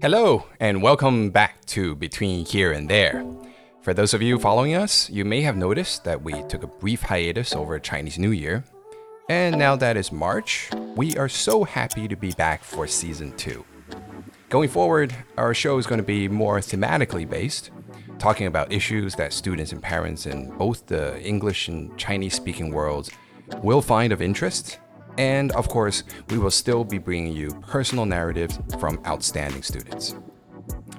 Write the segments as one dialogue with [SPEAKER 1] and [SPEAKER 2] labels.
[SPEAKER 1] Hello, and welcome back to Between Here and There. For those of you following us, you may have noticed that we took a brief hiatus over Chinese New Year. And now that is March, we are so happy to be back for season two. Going forward, our show is going to be more thematically based, talking about issues that students and parents in both the English and Chinese speaking worlds will find of interest. And of course, we will still be bringing you personal narratives from outstanding students.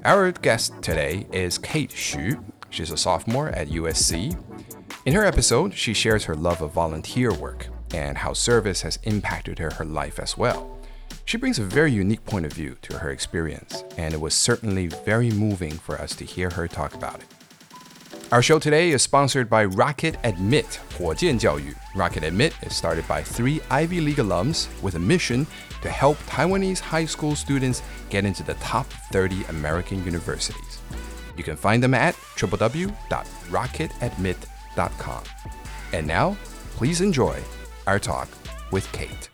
[SPEAKER 1] Our guest today is Kate Xu. She's a sophomore at USC. In her episode, she shares her love of volunteer work and how service has impacted her, her life as well. She brings a very unique point of view to her experience, and it was certainly very moving for us to hear her talk about it. Our show today is sponsored by Rocket Admit 火箭教育. Rocket Admit is started by three Ivy League alums with a mission to help Taiwanese high school students get into the top 30 American universities. You can find them at www.rocketadmit.com. And now, please enjoy our talk with Kate.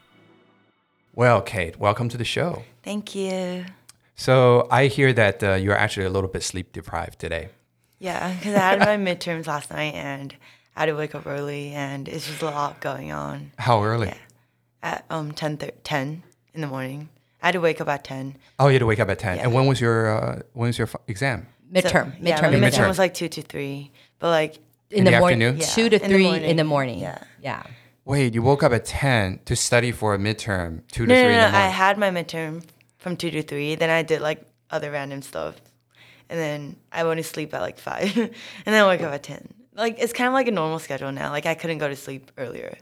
[SPEAKER 1] Well, Kate, welcome to the show.
[SPEAKER 2] Thank you.
[SPEAKER 1] So, I hear that uh, you're actually a little bit sleep deprived today.
[SPEAKER 2] Yeah, because I had my midterms last night and I had to wake up early and it's just a lot going on.
[SPEAKER 1] How early?
[SPEAKER 2] Yeah. At um 10, 10 in the morning. I had to wake up at 10.
[SPEAKER 1] Oh, you had to wake up at 10.
[SPEAKER 2] Yeah.
[SPEAKER 1] And when was your uh, when was your f- exam?
[SPEAKER 3] midterm,
[SPEAKER 2] So, yeah,
[SPEAKER 3] midterm,
[SPEAKER 2] my
[SPEAKER 1] Midterm.
[SPEAKER 2] midterm was like 2 to 3. But like,
[SPEAKER 3] in,
[SPEAKER 1] In
[SPEAKER 3] the,
[SPEAKER 1] the
[SPEAKER 3] morning,
[SPEAKER 1] afternoon?
[SPEAKER 2] Yeah,
[SPEAKER 3] two to
[SPEAKER 2] in
[SPEAKER 3] three
[SPEAKER 2] morning.
[SPEAKER 3] in the morning.
[SPEAKER 2] Yeah.
[SPEAKER 3] yeah.
[SPEAKER 1] Wait, you woke up at 10 to study for a midterm, 2 to
[SPEAKER 2] no,
[SPEAKER 1] 3
[SPEAKER 2] no,
[SPEAKER 1] in
[SPEAKER 2] no,
[SPEAKER 1] the
[SPEAKER 2] I had my midterm from 2 to 3. Then I did like other random stuff. And then I went to sleep at like 5. and then I wake up at 10. Like, it's kind of like a normal schedule now. Like, I couldn't go to sleep earlier.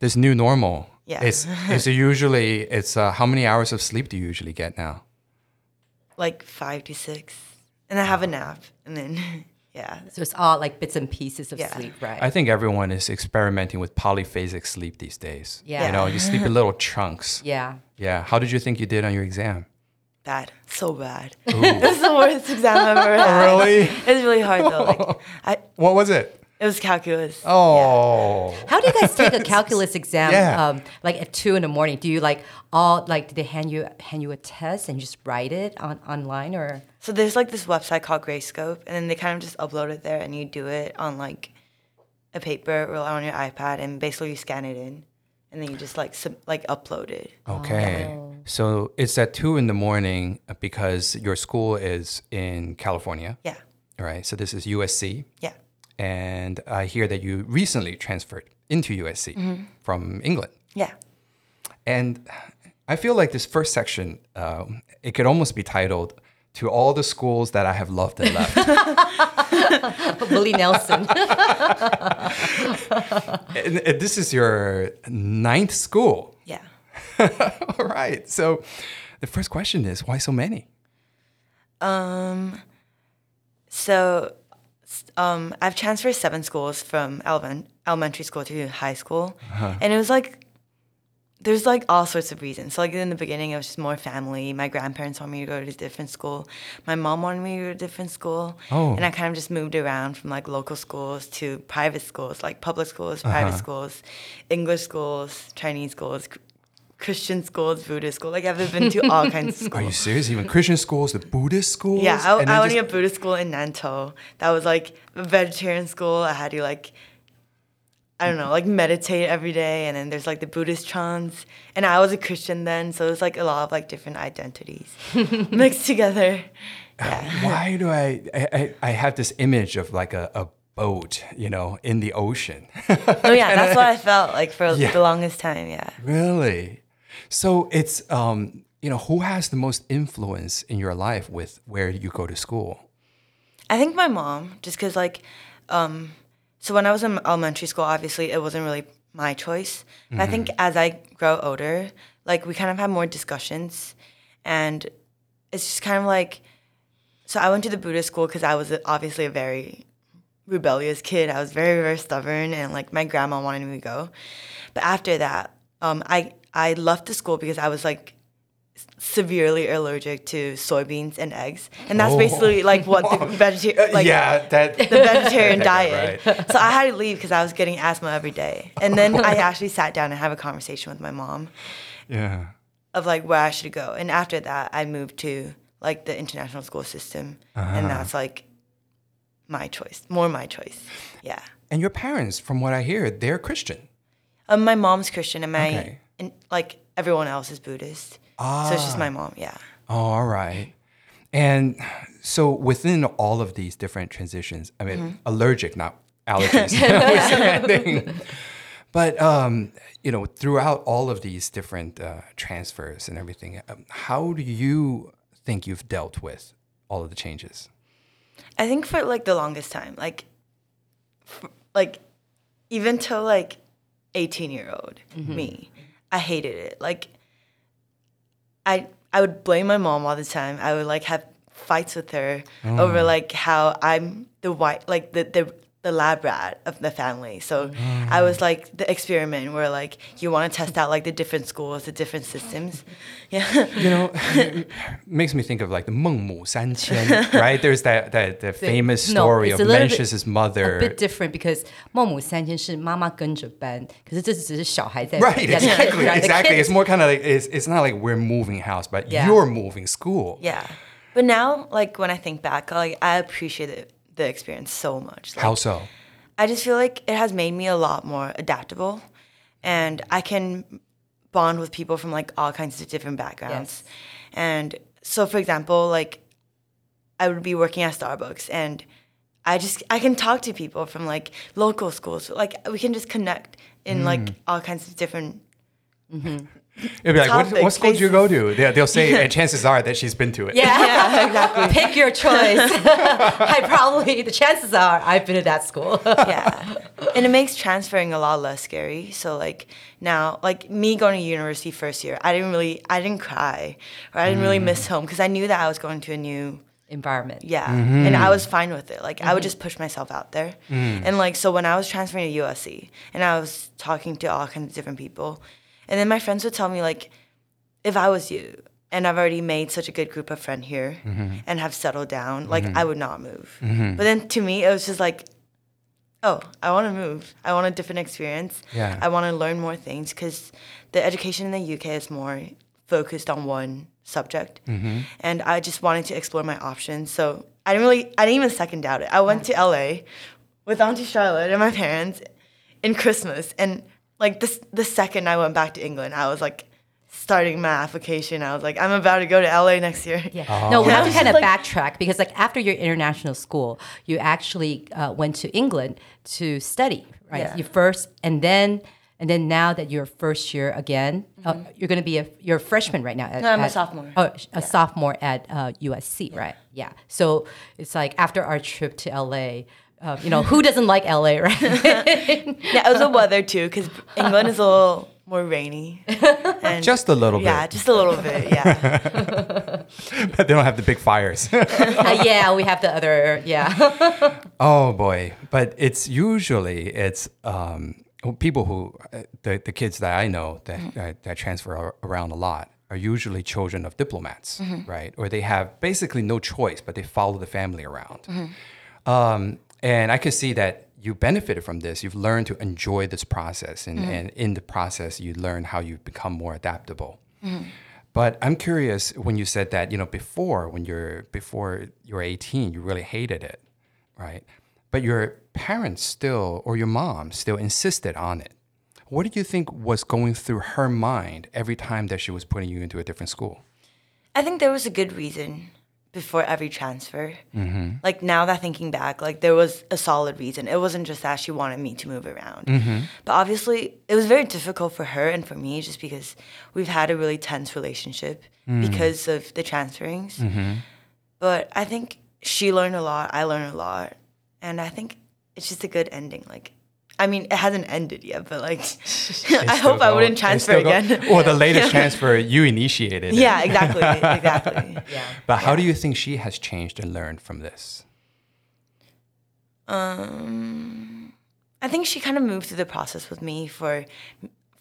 [SPEAKER 1] this new normal.
[SPEAKER 2] Yeah.
[SPEAKER 1] It's, it's usually, it's uh, how many hours of sleep do you usually get now?
[SPEAKER 2] like five to six, and I have a nap, and then yeah,
[SPEAKER 3] So it's all like bits and pieces of
[SPEAKER 2] Yeah.
[SPEAKER 3] sleep, right?
[SPEAKER 1] I think everyone is experimenting with polyphasic sleep these days.
[SPEAKER 3] Yeah.
[SPEAKER 1] You know, you sleep in little chunks.
[SPEAKER 3] yeah.
[SPEAKER 1] Yeah. How did you think you did on your exam?
[SPEAKER 2] Bad, so bad. it was the worst exam I've ever had.
[SPEAKER 1] really?
[SPEAKER 2] It's really hard though. Like, I
[SPEAKER 1] What was it?
[SPEAKER 2] it was calculus.
[SPEAKER 1] Oh.
[SPEAKER 3] How do you guys take a calculus exam?
[SPEAKER 1] Yeah.
[SPEAKER 3] Um, like at two in the morning. Do you like all like do they hand you hand you a test and you just write it on online or?
[SPEAKER 2] So there's like this website called Gradescope, and then they kind of just upload it there, and you do it on like a paper or on your iPad, and basically you scan it in, and then you just like sub- like upload it.
[SPEAKER 1] Okay.
[SPEAKER 3] Oh.
[SPEAKER 1] So it's at 2 in the morning uh, because your school is in California.
[SPEAKER 2] Yeah,
[SPEAKER 1] All right. So this is USC.
[SPEAKER 2] yeah,
[SPEAKER 1] And I hear that you recently transferred into USC
[SPEAKER 2] Mm-hmm.
[SPEAKER 1] from England.
[SPEAKER 2] yeah.
[SPEAKER 1] And I feel like this first section, uh, it could almost be titled "To All the Schools That I Have Loved and Left."
[SPEAKER 3] Willie Nelson.
[SPEAKER 1] and, and this is your ninth school.
[SPEAKER 2] Yeah.
[SPEAKER 1] All right. So the first question is, why so many?
[SPEAKER 2] Um, so, um, I've transferred seven schools from elemen- elementary school to high school, and it was like there's like all sorts of reasons. So, like in the beginning, it was just more family. My grandparents wanted me to go to a different school. My mom wanted me to go to a different school,
[SPEAKER 1] Oh.
[SPEAKER 2] and I kind of just moved around from like local schools to private schools, like public schools, private uh-huh. schools, English schools, Chinese schools. Christian schools, Buddhist schools, like I've been to all kinds of schools.
[SPEAKER 1] Are you serious? Even Christian schools, the Buddhist schools?
[SPEAKER 2] Yeah, I, I went to a Buddhist school in Nantou. That was like a vegetarian school. I had to like, I don't know, like meditate every day. And then there's like the Buddhist chants. And I was a Christian then, so it was like a lot of like different identities mixed together. Yeah.
[SPEAKER 1] Why do I, I, I, I have this image of like a, a boat, you know, in the ocean?
[SPEAKER 2] Oh yeah, that's what I felt like for
[SPEAKER 1] Yeah.
[SPEAKER 2] the longest time. Yeah.
[SPEAKER 1] Really? So it's um, you know, who has the most influence in your life with where you go to school?
[SPEAKER 2] I think my mom, just because like, um, so when I was in elementary school, obviously it wasn't really my choice. But I think as I grow older, like we kind of have more discussions, and it's just kind of like, so I went to the Buddhist school because I was obviously a very rebellious kid. I was very very stubborn, and like my grandma wanted me to go. But after that, um, I I left the school because I was like severely allergic to soybeans and eggs, and that's
[SPEAKER 1] Oh.
[SPEAKER 2] basically like what the vegetarian like
[SPEAKER 1] yeah, that
[SPEAKER 2] the vegetarian diet.
[SPEAKER 1] Right.
[SPEAKER 2] So I had to leave because I was getting asthma every day, and then I actually sat down and have a conversation with my mom
[SPEAKER 1] Yeah.
[SPEAKER 2] of like where I should go, and after that I moved to like the international school system, and that's like my choice, more my choice. Yeah.
[SPEAKER 1] And your parents, from what I hear, they're Christian.
[SPEAKER 2] Um, my mom's Christian, and my
[SPEAKER 1] Okay.
[SPEAKER 2] and like everyone else is Buddhist. So she's my mom. Yeah.
[SPEAKER 1] Oh, all right. And so within all of these different transitions, I mean, allergic, not allergies. But um, you know, throughout all of these different uh, transfers and everything, um, how do you think you've dealt with all of the changes?
[SPEAKER 2] I think for like the longest time, like, f- like, even till like eighteen year old me, I hated it. Like, I I would blame my mom all the time. I would like have fights with her oh. over like how I'm the white, like the the the lab rat of the family. So I was like the experiment where like you want to test out like the different schools, the different systems. Yeah.
[SPEAKER 1] You know, it makes me think of like the 孟母三迁, right? There's that that the famous
[SPEAKER 3] no,
[SPEAKER 1] story
[SPEAKER 3] it's
[SPEAKER 1] of
[SPEAKER 3] a little bit-
[SPEAKER 1] Mencius's mother.
[SPEAKER 3] A bit different because 孟母三迁是妈妈跟着搬，可是这只是小孩在
[SPEAKER 1] Right,
[SPEAKER 3] yeah, the kid-
[SPEAKER 1] exactly,
[SPEAKER 3] right, the
[SPEAKER 1] exactly.
[SPEAKER 3] kid-
[SPEAKER 1] It's more kind of like it's, it's not like we're moving house, but
[SPEAKER 3] Yeah.
[SPEAKER 1] you're moving school.
[SPEAKER 2] Yeah. But now, like when I think back, like I appreciate it, the experience so much. Like,
[SPEAKER 1] How so?
[SPEAKER 2] I just feel like it has made me a lot more adaptable, and I can bond with people from like all kinds of different backgrounds. Yes. And so, for example, like I would be working at Starbucks, and I just I can talk to people from like local schools. Like we can just connect in like mm. all kinds of different. Mm-hmm.
[SPEAKER 1] It'd be like, what, what
[SPEAKER 2] Topics,
[SPEAKER 1] school did you go to? They, they'll say, and chances are that she's been to it.
[SPEAKER 3] Yeah, exactly. Pick your choice. I probably the chances are I've been to that school.
[SPEAKER 2] yeah and it makes transferring a lot less scary so like now like me going to university first year i didn't really i didn't cry or i didn't really mm. miss home because i knew that i was going to a new
[SPEAKER 3] Environment.
[SPEAKER 2] yeah mm-hmm. and i was fine with it like i would mm-hmm. just push myself out there mm. and like so when i was transferring to usc and i was talking to all kinds of different people and then my friends would tell me like if i was you and I've already made such a good group of friends here mm-hmm. and have settled down, like mm-hmm. I would not move. Mm-hmm. But then to me, it was just like, oh, I want to move. I want a different experience.
[SPEAKER 1] Yeah.
[SPEAKER 2] I want to learn more things because the education in the UK is more focused on one subject, and I just wanted to explore my options. So I didn't really, I didn't even second doubt it. I went to LA with Auntie Charlotte and my parents in Christmas, and like this, the second I went back to England, I was like. Starting my application, I was like, I'm about to go to LA next year.
[SPEAKER 3] Yeah. No, we have to kind of
[SPEAKER 2] like-
[SPEAKER 3] backtrack because, like, after your international school, you actually uh, went to England to study, right?
[SPEAKER 2] Yeah.
[SPEAKER 3] You first, and then, and then now that you're first year again, uh, you're going to be a you're a freshman right now. At,
[SPEAKER 2] Mm-hmm. No, I'm a sophomore.
[SPEAKER 3] Oh, a sophomore at uh, USC, right? Yeah. So it's like after our trip to LA. Uh, you know who doesn't like LA, right?
[SPEAKER 2] Yeah, it was the weather too, because England is a little more rainy. And
[SPEAKER 1] Just a little bit.
[SPEAKER 2] yeah, just a little bit. Yeah, but
[SPEAKER 1] they don't have the big fires.
[SPEAKER 3] Uh, yeah, we have the other. Yeah.
[SPEAKER 1] oh boy. But it's usually, it's um, people who, uh, the, the kids that I know that, that, that transfer around a lot are usually children of diplomats, right? Or they have basically no choice, but they follow the family around. Um, and I could see that you benefited from this. You've learned to enjoy this process, and, mm-hmm. and in the process, you learn how you become more adaptable. Mm-hmm. But I'm curious when you said that you know before when you're before you're 18, you really hated it, right? But your parents still or your mom still insisted on it. What do you think was going through her mind every time that she was putting you into a different school?
[SPEAKER 2] I think there was a good reason before every transfer. Mm-hmm. Like now that thinking back, like there was a solid reason. It wasn't just that she wanted me to move around. Mm-hmm. But obviously, it was very difficult for her and for me just because we've had a really tense relationship mm. because of the transferings. Mm-hmm. But I think she learned a lot. I learned a lot, and I think it's just a good ending. Like. I mean, it hasn't ended yet, but like, I
[SPEAKER 1] They still
[SPEAKER 2] hope I wouldn't transfer
[SPEAKER 1] still go-
[SPEAKER 2] again.
[SPEAKER 1] or the latest transfer, you initiated. it.
[SPEAKER 2] yeah, exactly, exactly.
[SPEAKER 3] yeah.
[SPEAKER 1] But how do you think she has changed and learned from this?
[SPEAKER 2] Um, I think she kind of moved through the process with me for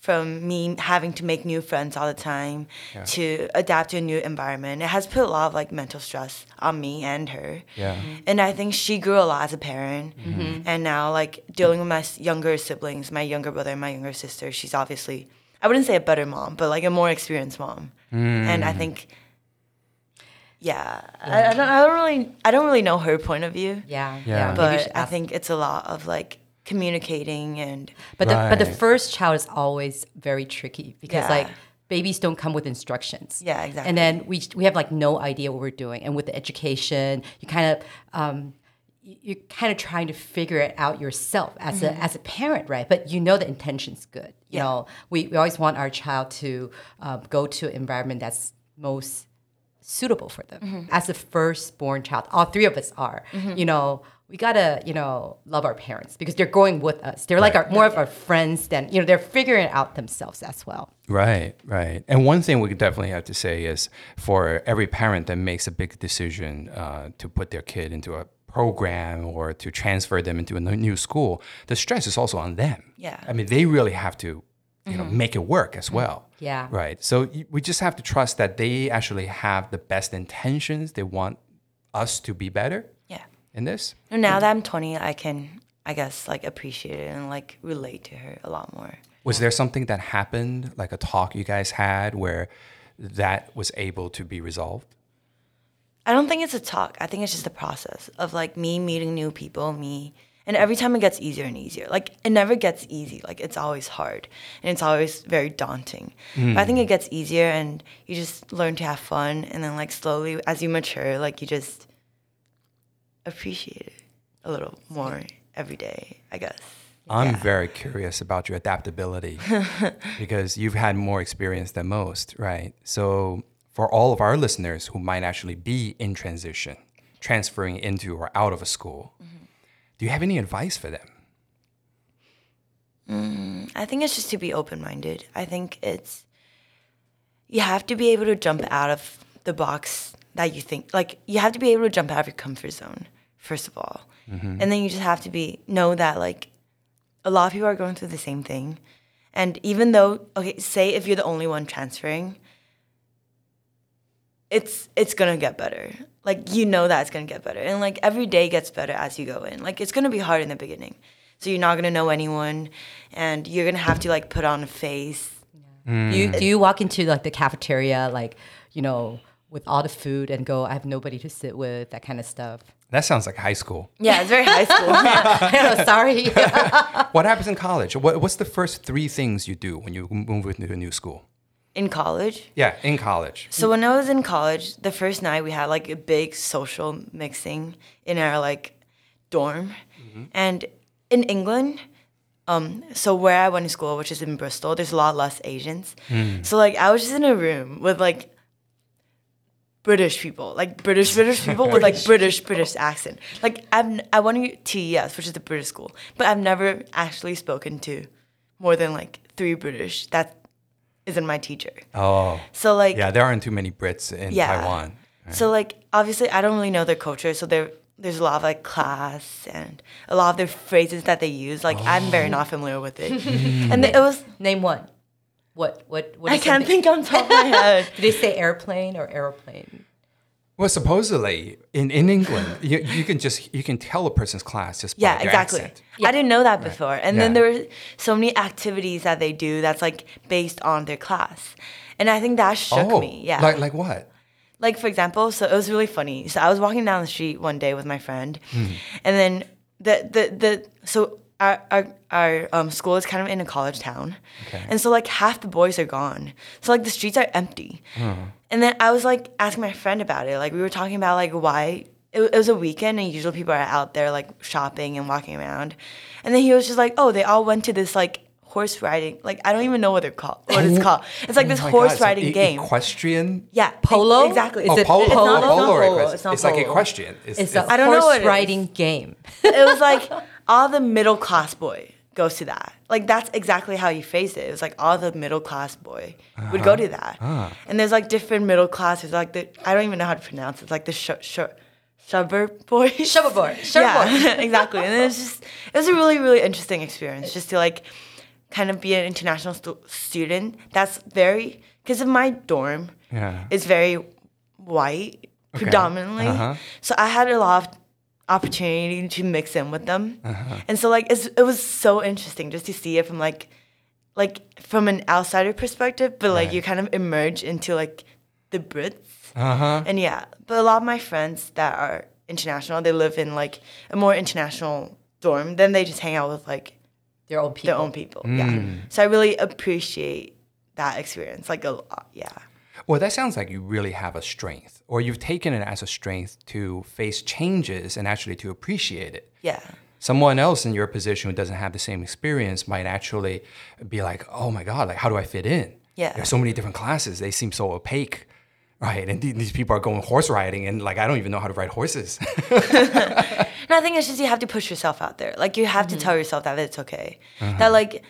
[SPEAKER 2] from me having to make new friends all the time to adapt to a new environment. It has put a lot of like mental stress on me and her.
[SPEAKER 1] Yeah.
[SPEAKER 2] And I think she grew a lot as a parent. Mm-hmm. And now like dealing with my younger siblings, my younger brother and my younger sister, she's obviously I wouldn't say a better mom, but like a more experienced mom. Mm. And I think yeah, I, I don't. I don't really. I don't really know her point of view.
[SPEAKER 3] Yeah,
[SPEAKER 1] Yeah.
[SPEAKER 2] But I think it's a lot of like communicating and
[SPEAKER 3] But the but the first child is always very tricky because
[SPEAKER 2] Yeah.
[SPEAKER 3] like babies don't come with instructions.
[SPEAKER 2] Yeah, exactly.
[SPEAKER 3] And then we we have like no idea what we're doing, and with the education, you kind of um, you- you're kind of trying to figure it out yourself as a as a parent, right? But you know the intention's good. You
[SPEAKER 2] Mm-hmm. Yeah.
[SPEAKER 3] know, we, we always want our child to um, go to an environment that's most suitable for them.
[SPEAKER 2] Mm-hmm.
[SPEAKER 3] As a firstborn child, all three of us are. You know, we gotta you know love our parents because they're going with us. They're like our, more of our friends than you know. They're figuring out themselves as well.
[SPEAKER 1] Right, right. And one thing we definitely have to say is for every parent that makes a big decision uh, to put their kid into a program or to transfer them into a new school, the stress is also on them.
[SPEAKER 2] Yeah.
[SPEAKER 1] I mean, they really have to, you know, make it work as well.
[SPEAKER 3] Yeah.
[SPEAKER 1] Right. So we just have to trust that they actually have the best intentions. They want us to be better
[SPEAKER 2] yeah.
[SPEAKER 1] In this.
[SPEAKER 2] And now that I'm 20, I can, I guess, like appreciate it and like relate to her a lot more.
[SPEAKER 1] Was there something that happened, like a talk you guys had, where that was able to be resolved?
[SPEAKER 2] I don't think it's a talk. I think it's just a process of like me meeting new people, me. And every time it gets easier and easier. Like it never gets easy. Like it's always hard and it's always very daunting. But I think it mm. gets easier and you just learn to have fun and then like slowly as you mature, like you just appreciate it a little more every day, I guess.
[SPEAKER 1] I'm very curious about your adaptability because you've had more experience than most, right? So, for all of our listeners who might actually be in transition, transferring into or out of a school, mm-hmm. do you have any advice for them?
[SPEAKER 2] Mm, I think it's just to be open minded. I think it's you have to be able to jump out of the box that you think like you have to be able to jump out of your comfort zone first of all, mm-hmm. and then you just have to be know that like a lot of people are going through the same thing, and even though okay, say if you're the only one transferring, it's it's gonna get better. Like you know that it's gonna get better, and like every day gets better as you go in. Like it's gonna be hard in the beginning, so you're not gonna know anyone, and you're gonna have to like put on a face. Mm. Mm.
[SPEAKER 3] Do you do you walk into like the cafeteria like you know with all the food and go I have nobody to sit with that kind of stuff?
[SPEAKER 1] That sounds like high school.
[SPEAKER 2] Yeah, it's very high school.
[SPEAKER 3] I know, sorry.
[SPEAKER 1] What happens in college? What, what's the first three things you do when you move into a new school?
[SPEAKER 2] in college.
[SPEAKER 1] Yeah, in college.
[SPEAKER 2] So when I was in college, the first night we had like a big social mixing in our like dorm, and in England, um, so where I went to school, which is in Bristol, there's a lot less Asians. So like I was just in a room with like British people, like British British people with like British British accent. Like I've I went to TES, which is the British school, but I've never actually spoken to more than like three British. That isn't my teacher.
[SPEAKER 1] Oh,
[SPEAKER 2] So like
[SPEAKER 1] yeah, there aren't too many Brits in
[SPEAKER 2] Yeah.
[SPEAKER 1] Taiwan.
[SPEAKER 2] so like obviously I don't really know their culture, so there there's a lot of like class and a lot of their phrases that they use. Like I'm very oh. not familiar with it, and it was
[SPEAKER 3] Name one. What what what?
[SPEAKER 2] I can't think on top of my head.
[SPEAKER 3] Did they say airplane or aeroplane?
[SPEAKER 1] Well, supposedly in, in England, you, you can just you can tell a person's class just by
[SPEAKER 2] Yeah,
[SPEAKER 1] their
[SPEAKER 2] exactly.
[SPEAKER 1] accent.
[SPEAKER 2] I didn't know that before, and then there were so many activities that they do that's like based on their class, and I think that shook
[SPEAKER 1] oh,
[SPEAKER 2] me. Yeah,
[SPEAKER 1] Like like what?
[SPEAKER 2] like for example, so it was really funny. So I was walking down the street one day with my friend, hmm. and then the the the so our our, our um, school is kind of in a college town,
[SPEAKER 1] Okay.
[SPEAKER 2] and so like half the boys are gone. So like the streets are empty, and then I was like asking my friend about it. Like we were talking about like why. It, it was a weekend, and usually people are out there like shopping and walking around, and then he was just like, "Oh, they all went to this like horse riding. Like I don't even know what they're called. What it's called. It's like this
[SPEAKER 1] Oh my God,
[SPEAKER 2] horse
[SPEAKER 1] so
[SPEAKER 2] riding
[SPEAKER 1] e-
[SPEAKER 2] game.
[SPEAKER 1] Equestrian.
[SPEAKER 2] Yeah, e-
[SPEAKER 3] Polo?
[SPEAKER 2] Exactly.
[SPEAKER 1] oh,
[SPEAKER 3] it-
[SPEAKER 1] polo,
[SPEAKER 3] it's
[SPEAKER 1] oh,
[SPEAKER 3] not- it's
[SPEAKER 1] polo,
[SPEAKER 3] not
[SPEAKER 1] or
[SPEAKER 3] polo, it's not
[SPEAKER 1] It's like
[SPEAKER 3] polo.
[SPEAKER 1] equestrian. It's,
[SPEAKER 3] It's
[SPEAKER 1] it's-
[SPEAKER 3] a
[SPEAKER 2] I don't know what
[SPEAKER 3] horse
[SPEAKER 2] it is.
[SPEAKER 3] riding game.
[SPEAKER 2] it was like all the middle class boy goes to that. Like that's exactly how you face it. It was like all the middle class boy would go to that. And there's like different middle classes. Like the I don't even know how to pronounce it. It's like the sh- sh- suburb boy.
[SPEAKER 3] Shuffleboard. Shuffleboard.
[SPEAKER 2] Yeah, exactly. And it was just it was a really really interesting experience just to like kind of be an international stu- student. That's very because of my dorm
[SPEAKER 1] Yeah.
[SPEAKER 2] is very white predominantly.
[SPEAKER 1] Uh-huh.
[SPEAKER 2] So I had a lot of opportunity to mix in with them,
[SPEAKER 1] Uh-huh.
[SPEAKER 2] and so like it's, it was so interesting just to see it from like like from an outsider perspective, but like
[SPEAKER 1] Right.
[SPEAKER 2] you kind of emerge into like the Brits. Uh-huh. And yeah, but a lot of my friends that are international, they live in like a more international dorm. Then they just hang out with like
[SPEAKER 3] Their own people.
[SPEAKER 2] their own people. Yeah. So I really appreciate that experience like a lot. Yeah.
[SPEAKER 1] Well, that sounds like you really have a strength, or you've taken it as a strength to face changes and actually to appreciate it.
[SPEAKER 2] Yeah.
[SPEAKER 1] Someone else in your position who doesn't have the same experience might actually be like, "Oh my God, like how do I fit in?"
[SPEAKER 2] Yeah.
[SPEAKER 1] There's so many different classes; they seem so opaque, right? And th- these people are going horse riding, and like I don't even know how to ride horses.
[SPEAKER 2] no, I think it's just you have to push yourself out there. Like you have to mm-hmm. tell yourself that it's okay. That uh-huh. like,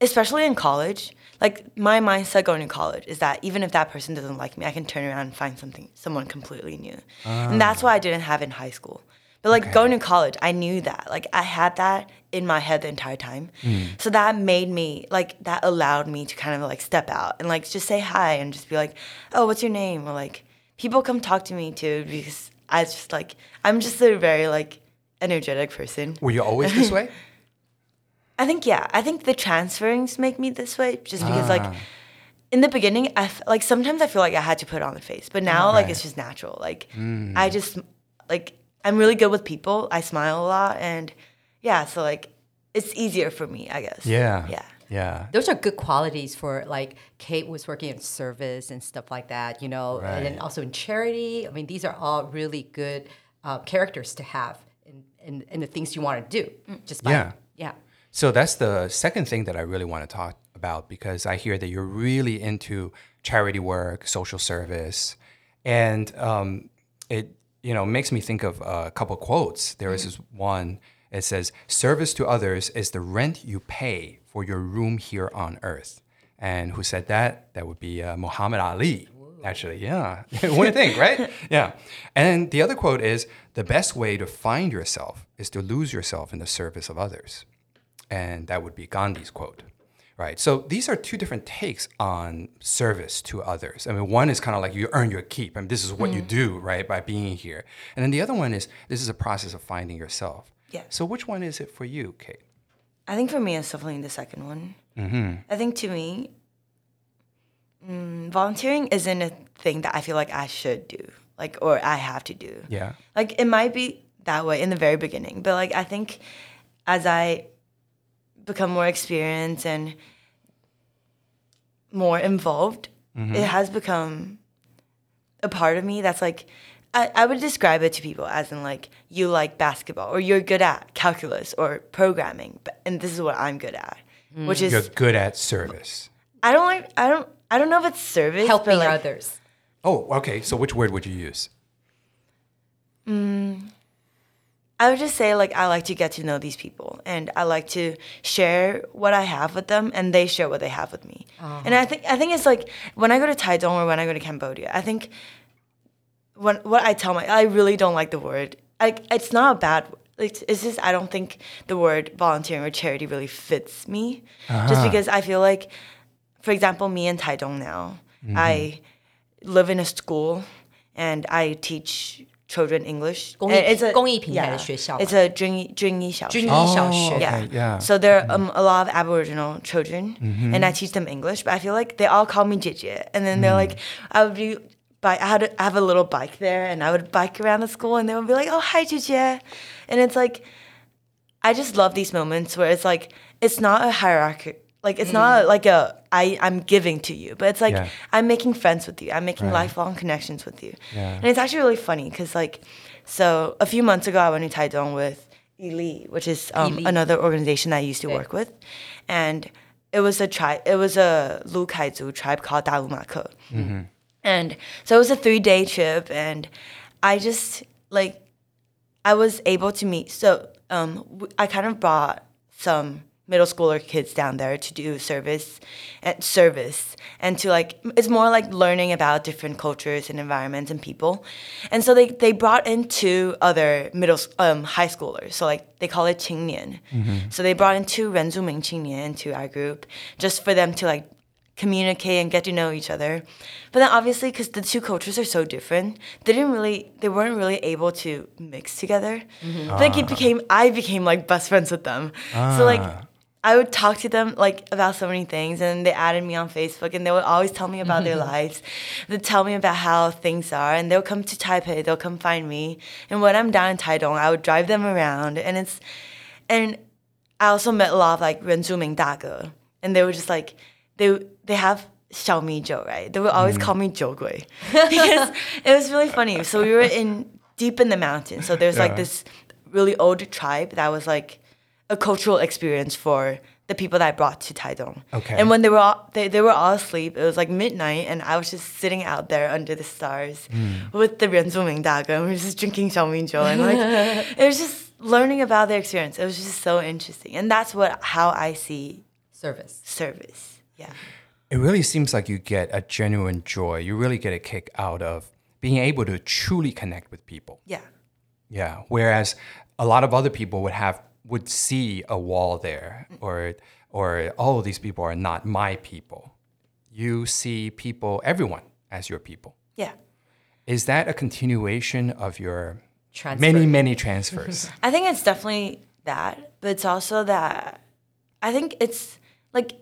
[SPEAKER 2] especially in college, like my mindset going to college is that even if that person doesn't like me, I can turn around and find something, someone completely new. And that's why I didn't have in high school. But like going to college, I knew that. Like I had that in my head the entire time. Mm. So that made me like that allowed me to kind of like step out and like just say hi and just be like, "Oh, what's your name?" or like people come talk to me too because I just like I'm just a very like energetic person.
[SPEAKER 1] Were you always this way?
[SPEAKER 2] I think yeah. I think the transferings make me this way just because like in the beginning I f- like sometimes I feel like I had to put on the face, but now like it's just natural. Like I just like I'm really good with people. I smile a lot and yeah, so like it's easier for me, I guess.
[SPEAKER 1] Yeah.
[SPEAKER 2] Yeah.
[SPEAKER 1] Yeah.
[SPEAKER 3] Those are good qualities for like Kate was working in service and stuff like that, you know, and then also in charity. I mean, these are all really good uh, characters to have in, in, in the things you want to do. Just by,
[SPEAKER 1] Yeah.
[SPEAKER 3] yeah.
[SPEAKER 1] So that's the second thing that I really want to talk about because I hear that you're really into charity work, social service, and um, it you know makes me think of a couple quotes. There is this one. It says, "Service to others is the rent you pay for your room here on earth." And who said that? That would be uh, Muhammad Ali. Actually, yeah. what do you think, right? Yeah. And the other quote is, "The best way to find yourself is to lose yourself in the service of others." And that would be Gandhi's quote. Right. So these are two different takes on service to others. I mean, one is kind of like you earn your keep. I mean, this is what you do, right, by being here. And then the other one is this is a process of finding yourself.
[SPEAKER 2] Yeah.
[SPEAKER 1] So which one is it for you, Kate?
[SPEAKER 2] I think for me, it's definitely the second one. I think to me, mm, volunteering isn't a thing that I feel like I should do, like, or I have to do.
[SPEAKER 1] Yeah.
[SPEAKER 2] Like, it might be that way in the very beginning, but like, I think as I become more experienced and more involved, mm-hmm. it has become a part of me that's like, I, I would describe it to people as in like you like basketball or you're good at calculus or programming, but, and this is what I'm good at, mm. which is
[SPEAKER 1] You're good at service.
[SPEAKER 2] I don't like I don't I don't know if it's service
[SPEAKER 3] Helping
[SPEAKER 2] but like,
[SPEAKER 3] others.
[SPEAKER 1] Oh, okay. So which word would you use? Mm.
[SPEAKER 2] I would just say like I like to get to know these people and I like to share what I have with them and they share what they have with me. Oh. And I think I think it's like when I go to Taiwan or when I go to Cambodia, I think when what I tell my I really don't like the word. Like it's not a bad it's, it's just I don't think the word volunteering or charity really fits me. Just uh-huh. because I feel like for example, me in Taitung now, I mm-hmm. live in a school and I teach children English.
[SPEAKER 3] 公益,
[SPEAKER 2] it's a,
[SPEAKER 3] yeah,
[SPEAKER 2] it's a 均一均一小学.
[SPEAKER 3] 军医小学.
[SPEAKER 1] Oh,
[SPEAKER 2] yeah.
[SPEAKER 1] Yeah.
[SPEAKER 2] So there are mm-hmm. um, a lot of Aboriginal children, mm-hmm. and I teach them English. But I feel like they all call me Jijie, and then they're mm. like, I would be. I had a, I have a little bike there, and I would bike around the school, and they would be like, "Oh, hi, Jijie," and it's like, I just love these moments where it's like it's not a hierarchy like it's not like a I I'm giving to you, but it's like
[SPEAKER 1] Yeah.
[SPEAKER 2] I'm making friends with you. I'm making
[SPEAKER 1] Right.
[SPEAKER 2] lifelong connections with you.
[SPEAKER 1] Yeah.
[SPEAKER 2] And it's actually really funny because like, so a few months ago I went to Taitung with Eli, which is um, another organization that I used to work with, and it was a tribe. It was a Lu Kaizu tribe called Dalumake. And so it was a three day trip, and I just like I was able to meet. So um, I kind of brought some middle schooler kids down there to do service and service and to like it's more like learning about different cultures and environments and people. And so they, they brought in two other middle um, high schoolers. So like they call it qingnian. Mm-hmm. so they brought in two renzu ming qingnian to our group just for them to like communicate and get to know each other. But then obviously because the two cultures are so different they didn't really they weren't really able to mix together. Mm-hmm. like it became i became like best friends with them. So like ah. I would talk to them like about so many things, and they added me on Facebook, and they would always tell me about their mm-hmm. lives. They tell me about how things are, and they'll come to Taipei. They'll come find me, and when I'm down in Taichung, I would drive them around, and it's, and I also met a lot of like Ren Zuming Dago, and they were just like they they have Xiaomi Joe, right? They would always mm. call mm-hmm. me Joe Gui because it was really funny. So we were in deep in the mountains, so there's
[SPEAKER 1] yeah.
[SPEAKER 2] like this really old tribe that was like a cultural experience for the people that I brought to Taidong.
[SPEAKER 1] Okay.
[SPEAKER 2] And when they were all, they, they were all asleep, it was like midnight, and I was just sitting out there under the stars mm. with the Renzo Mingdaga, and we were just drinking Xiaomingzhou, and like it was just learning about their experience. It was just so interesting, and that's what how I see
[SPEAKER 3] service.
[SPEAKER 2] Service, yeah.
[SPEAKER 1] It really seems like you get a genuine joy. You really get a kick out of being able to truly connect with people.
[SPEAKER 2] Yeah.
[SPEAKER 1] Yeah. Whereas a lot of other people would have would see a wall there or or oh these people are not my people. You see people, everyone as your people.
[SPEAKER 2] Yeah.
[SPEAKER 1] Is that a continuation of your
[SPEAKER 3] Transfer.
[SPEAKER 1] many, many transfers?
[SPEAKER 2] I think it's definitely that, but it's also that I think it's like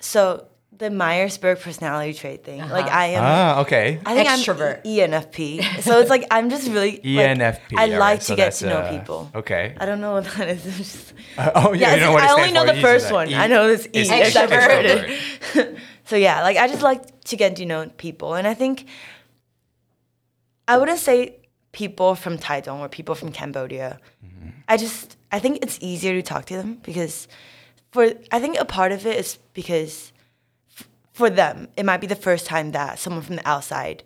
[SPEAKER 2] so the Myers Briggs personality trait thing. Like I am
[SPEAKER 1] ah, okay.
[SPEAKER 2] I think
[SPEAKER 3] Extrovert.
[SPEAKER 2] I'm ENFP. So it's like I'm just really like,
[SPEAKER 1] ENFP.
[SPEAKER 2] I like
[SPEAKER 1] right,
[SPEAKER 2] to
[SPEAKER 1] so
[SPEAKER 2] get to know
[SPEAKER 1] uh,
[SPEAKER 2] people.
[SPEAKER 1] Okay.
[SPEAKER 2] I don't know what that is. It's just-
[SPEAKER 1] oh, yeah,
[SPEAKER 2] yeah,
[SPEAKER 1] you know what
[SPEAKER 2] I only know the
[SPEAKER 1] You
[SPEAKER 2] first one.
[SPEAKER 1] E-
[SPEAKER 2] I know this E.
[SPEAKER 1] It's
[SPEAKER 2] extroverted. so yeah, like I just like to get to know people, and I think I wouldn't say people from Taitung or people from Cambodia. I just I think it's easier to talk to them because for I think a part of it is because f- for them it might be the first time that someone from the outside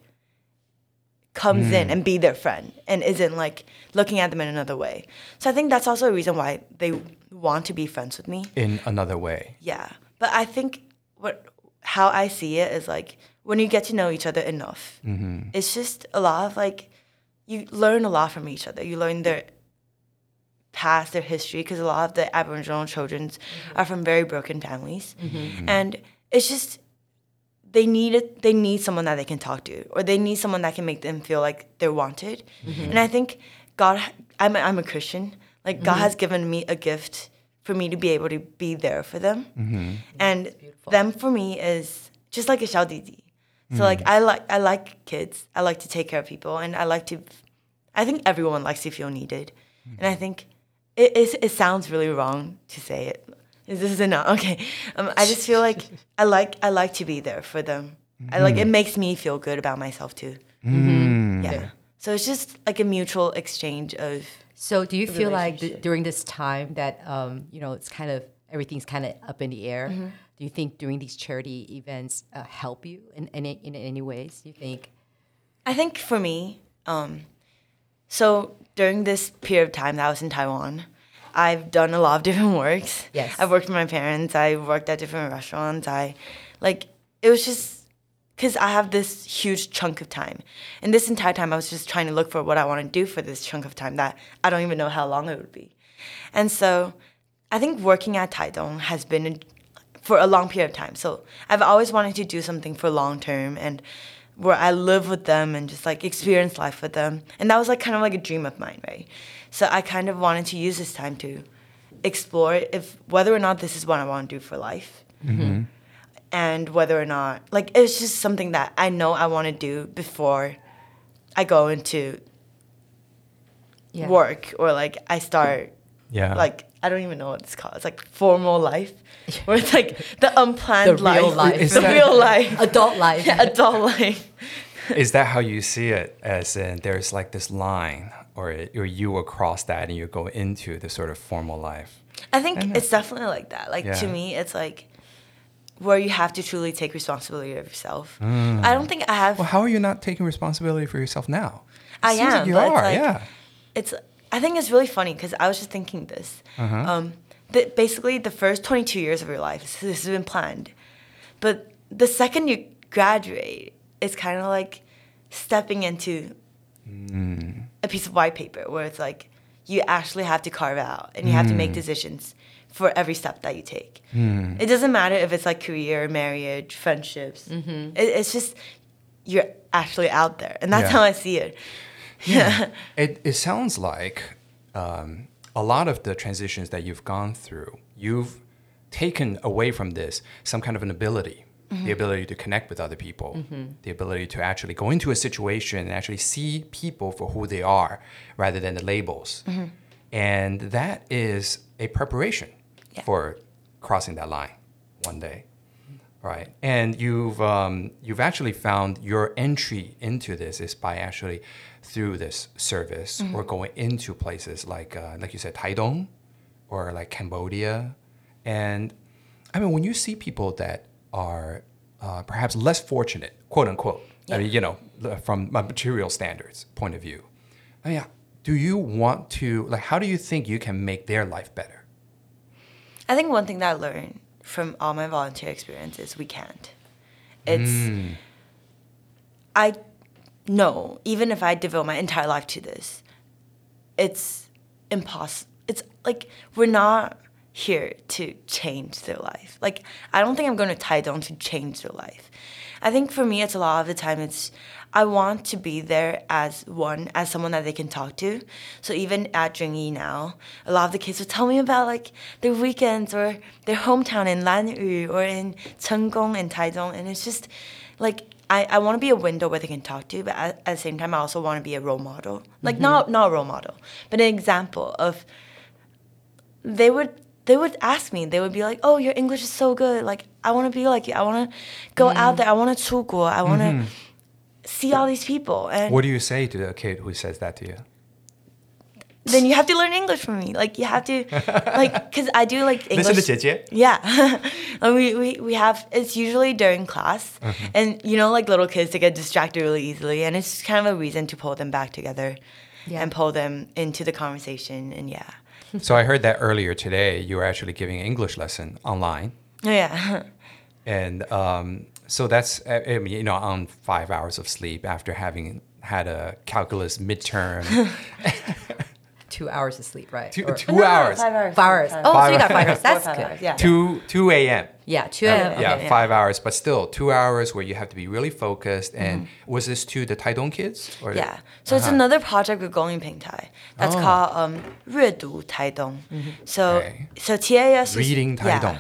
[SPEAKER 2] comes in hmm. and be their friend and isn't like looking at them in another way. So I think that's also a reason why they want to be friends with me.
[SPEAKER 1] in another way.
[SPEAKER 2] Yeah. But I think what how I see it is like when you get to know each other enough, mm-hmm. it's just a lot of like you learn a lot from each other. You learn their past, their history, because a lot of the Aboriginal children mm-hmm. are from very broken families, mm-hmm. and it's just they need it. They need someone that they can talk to, or they need someone that can make them feel like they're wanted. Mm-hmm. And I think God, I'm a, I'm a Christian. Like God mm-hmm. has given me a gift for me to be able to be there for them, mm-hmm. and them for me is just like a xiao didi. So like I like I like kids. I like to take care of people, and I like to. I think everyone likes to feel needed, and I think it is. It sounds really wrong to say it. Is this enough? Okay. Um, I just feel like I like I like to be there for them. I like it makes me feel good about myself too. Yeah. So it's just like a mutual exchange of.
[SPEAKER 3] So do you feel like th- during this time that um, you know it's kind of everything's kind of up in the air?
[SPEAKER 2] Mm-hmm.
[SPEAKER 3] Do you think doing these charity events uh, help you in any in any ways? Do you think?
[SPEAKER 2] I think for me, um, so during this period of time that I was in Taiwan, I've done a lot of different works.
[SPEAKER 3] Yes.
[SPEAKER 2] I've worked with my parents. I worked at different restaurants. I like it was just because I have this huge chunk of time, and this entire time I was just trying to look for what I want to do for this chunk of time that I don't even know how long it would be, and so I think working at Taidong has been a, for a long period of time. So I've always wanted to do something for long term and where I live with them and just like experience life with them. And that was like kind of like a dream of mine, right? So I kind of wanted to use this time to explore if whether or not this is what I want to do for life. Mm-hmm. And whether or not like it's just something that I know I want to do before I go into
[SPEAKER 3] Yeah.
[SPEAKER 2] work or like I start
[SPEAKER 1] Yeah.
[SPEAKER 2] like I don't even know what it's called. It's like formal life, where it's like the unplanned
[SPEAKER 3] The real life.
[SPEAKER 2] The
[SPEAKER 1] that-
[SPEAKER 2] real life,
[SPEAKER 3] Adult life.
[SPEAKER 2] adult life.
[SPEAKER 1] Is that how you see it? As in, there's like this line, or, or you across that and you go into the sort of formal life?
[SPEAKER 2] I think it's definitely like that. Like to me, it's like where you have to truly take responsibility of yourself. I don't think I have.
[SPEAKER 1] Well, how are you not taking responsibility for yourself now?
[SPEAKER 2] I
[SPEAKER 1] Seems like
[SPEAKER 2] am,
[SPEAKER 1] you
[SPEAKER 2] but it's
[SPEAKER 1] are,
[SPEAKER 2] like-
[SPEAKER 1] yeah.
[SPEAKER 2] it's I think it's really funny because I was just thinking this. Um, that basically the first 22 years of your life, this this has been planned, but the second you graduate, it's kind of like stepping into mm. a piece of white paper where it's like you actually have to carve out and you have to make mm. decisions for every step that you take. Mm. It doesn't matter if it's like career, marriage, friendships. Mm-hmm. It, it's just you're actually out there, and that's
[SPEAKER 1] Yeah.
[SPEAKER 2] how I see it. Yeah.
[SPEAKER 1] It, it sounds like um, a lot of the transitions that you've gone through, you've taken away from this some kind of an ability. The mm-hmm. ability to connect with other people, mm-hmm. the ability to actually go into a situation and actually see people for who they are rather than the labels. Mm-hmm. And that is a preparation for crossing that line one day. Right, and you've um, you've actually found your entry into this is by actually through this service or going into places like uh, like you said Taidong or like Cambodia, and I mean when you see people that are uh, perhaps less fortunate, quote unquote, I mean you know from a material standards point of view, I mean, do you want to like how do you think you can make their life better?
[SPEAKER 2] I think one thing that I learned from all my volunteer experiences, we can't. It's I know even if I devote my entire life to this, it's impossible. It's like we're not here to change their life. Like I don't think I'm going to down to change their life. I think for me, it's a lot of the time. It's I want to be there as one, as someone that they can talk to. So even at Jingyi now, a lot of the kids will tell me about like their weekends or their hometown in Lanyu or in Chenggong and Taichung, and it's just like I, I want to be a window where they can talk to, but at, at the same time, I also want to be a role model. Like mm-hmm. not not a role model, but an example of they would they would ask me they would be like oh your english is so good like i want to be like you i want to go mm-hmm. out there i want to 出国 i want to mm-hmm. see all these people and
[SPEAKER 1] What do you say to a kid who says that to you?
[SPEAKER 2] Then you have to learn english from me like you have to like because i do like english
[SPEAKER 1] Listen to 姐姐.
[SPEAKER 2] yeah And we, we we have it's usually during class and you know like little kids they get distracted really easily and it's kind of a reason to pull them back together
[SPEAKER 3] Yeah.
[SPEAKER 2] and pull them into the conversation and yeah
[SPEAKER 1] So I heard that earlier today. You were actually giving an English lesson online,
[SPEAKER 2] yeah
[SPEAKER 1] and um, so that's uh, I mean, you know on five hours of sleep after having had a calculus midterm.
[SPEAKER 3] Two hours of sleep, right?
[SPEAKER 1] two,
[SPEAKER 3] Or-
[SPEAKER 1] two
[SPEAKER 2] No, no,
[SPEAKER 1] hours.
[SPEAKER 2] five hours
[SPEAKER 3] Five hours. Oh, so you got five hours. That's
[SPEAKER 2] five
[SPEAKER 3] good.
[SPEAKER 2] hours, yeah
[SPEAKER 1] Two two a.m.
[SPEAKER 3] Yeah, two. A.m.
[SPEAKER 1] yeah,
[SPEAKER 3] okay.
[SPEAKER 2] yeah.
[SPEAKER 1] five hours, but still two hours where you have to be really focused. And was this to the Taidong kids? Or
[SPEAKER 2] Mm-hmm. Yeah. So it's another project with Gongyi Ping Tai. That's
[SPEAKER 1] Oh.
[SPEAKER 2] called um 阅读 Taidong. So
[SPEAKER 1] Okay.
[SPEAKER 2] so TAS is-
[SPEAKER 1] Reading
[SPEAKER 2] yeah.
[SPEAKER 1] Taidong.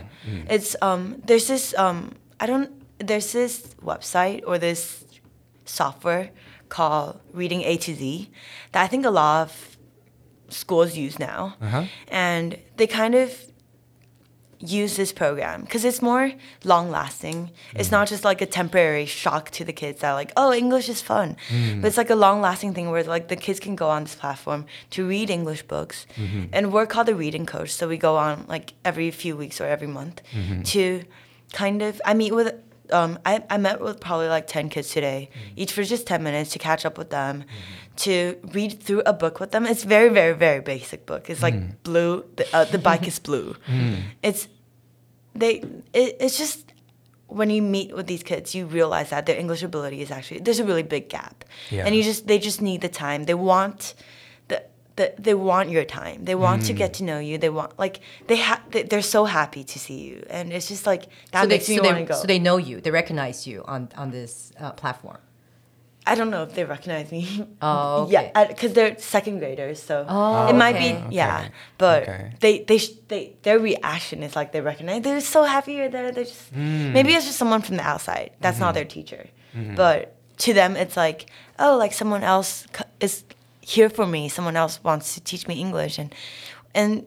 [SPEAKER 2] It's um there's this um I don't there's this website or this software called Reading A to Z that I think a lot of schools use now. Uh-huh. And they kind of use this program because it's more long lasting. It's not mm. just like a temporary shock to the kids that like, oh, English is fun. Mm. But it's like a long lasting thing where like the kids can go on this platform to read English books. Mm-hmm. And we're called the reading coach. So we go on like every few weeks or every month mm-hmm. to kind of I meet with um, I, I met with probably like 10 kids today, each for just 10 minutes to catch up with them, to read through a book with them. It's very, very, very basic book. It's like blue, the, uh, the bike is blue. It's, they, it, it's just, when you meet with these kids, you realize that their English ability is actually, there's a really big gap.
[SPEAKER 1] Yeah.
[SPEAKER 2] And you just, they just need the time. They want, the, the, they want your time. They want to get mm. to know you. They want like they ha- they, they're so happy to see you, and it's just like that
[SPEAKER 3] So they,
[SPEAKER 2] makes me
[SPEAKER 3] so,
[SPEAKER 2] want to go.
[SPEAKER 3] so they know you. They recognize you on on this uh, platform.
[SPEAKER 2] I don't know if they recognize me.
[SPEAKER 3] Oh, okay.
[SPEAKER 2] yeah, because they're second graders, so
[SPEAKER 3] Oh,
[SPEAKER 2] it might
[SPEAKER 3] okay.
[SPEAKER 2] be yeah. But
[SPEAKER 1] Okay.
[SPEAKER 2] they they sh- they their reaction is like they recognize. They're so happy you're there. They're just hmm. maybe it's just someone from the outside. That's not hmm. their teacher, hmm. but to them it's like oh like someone else is here for me. Someone else wants to teach me English and and.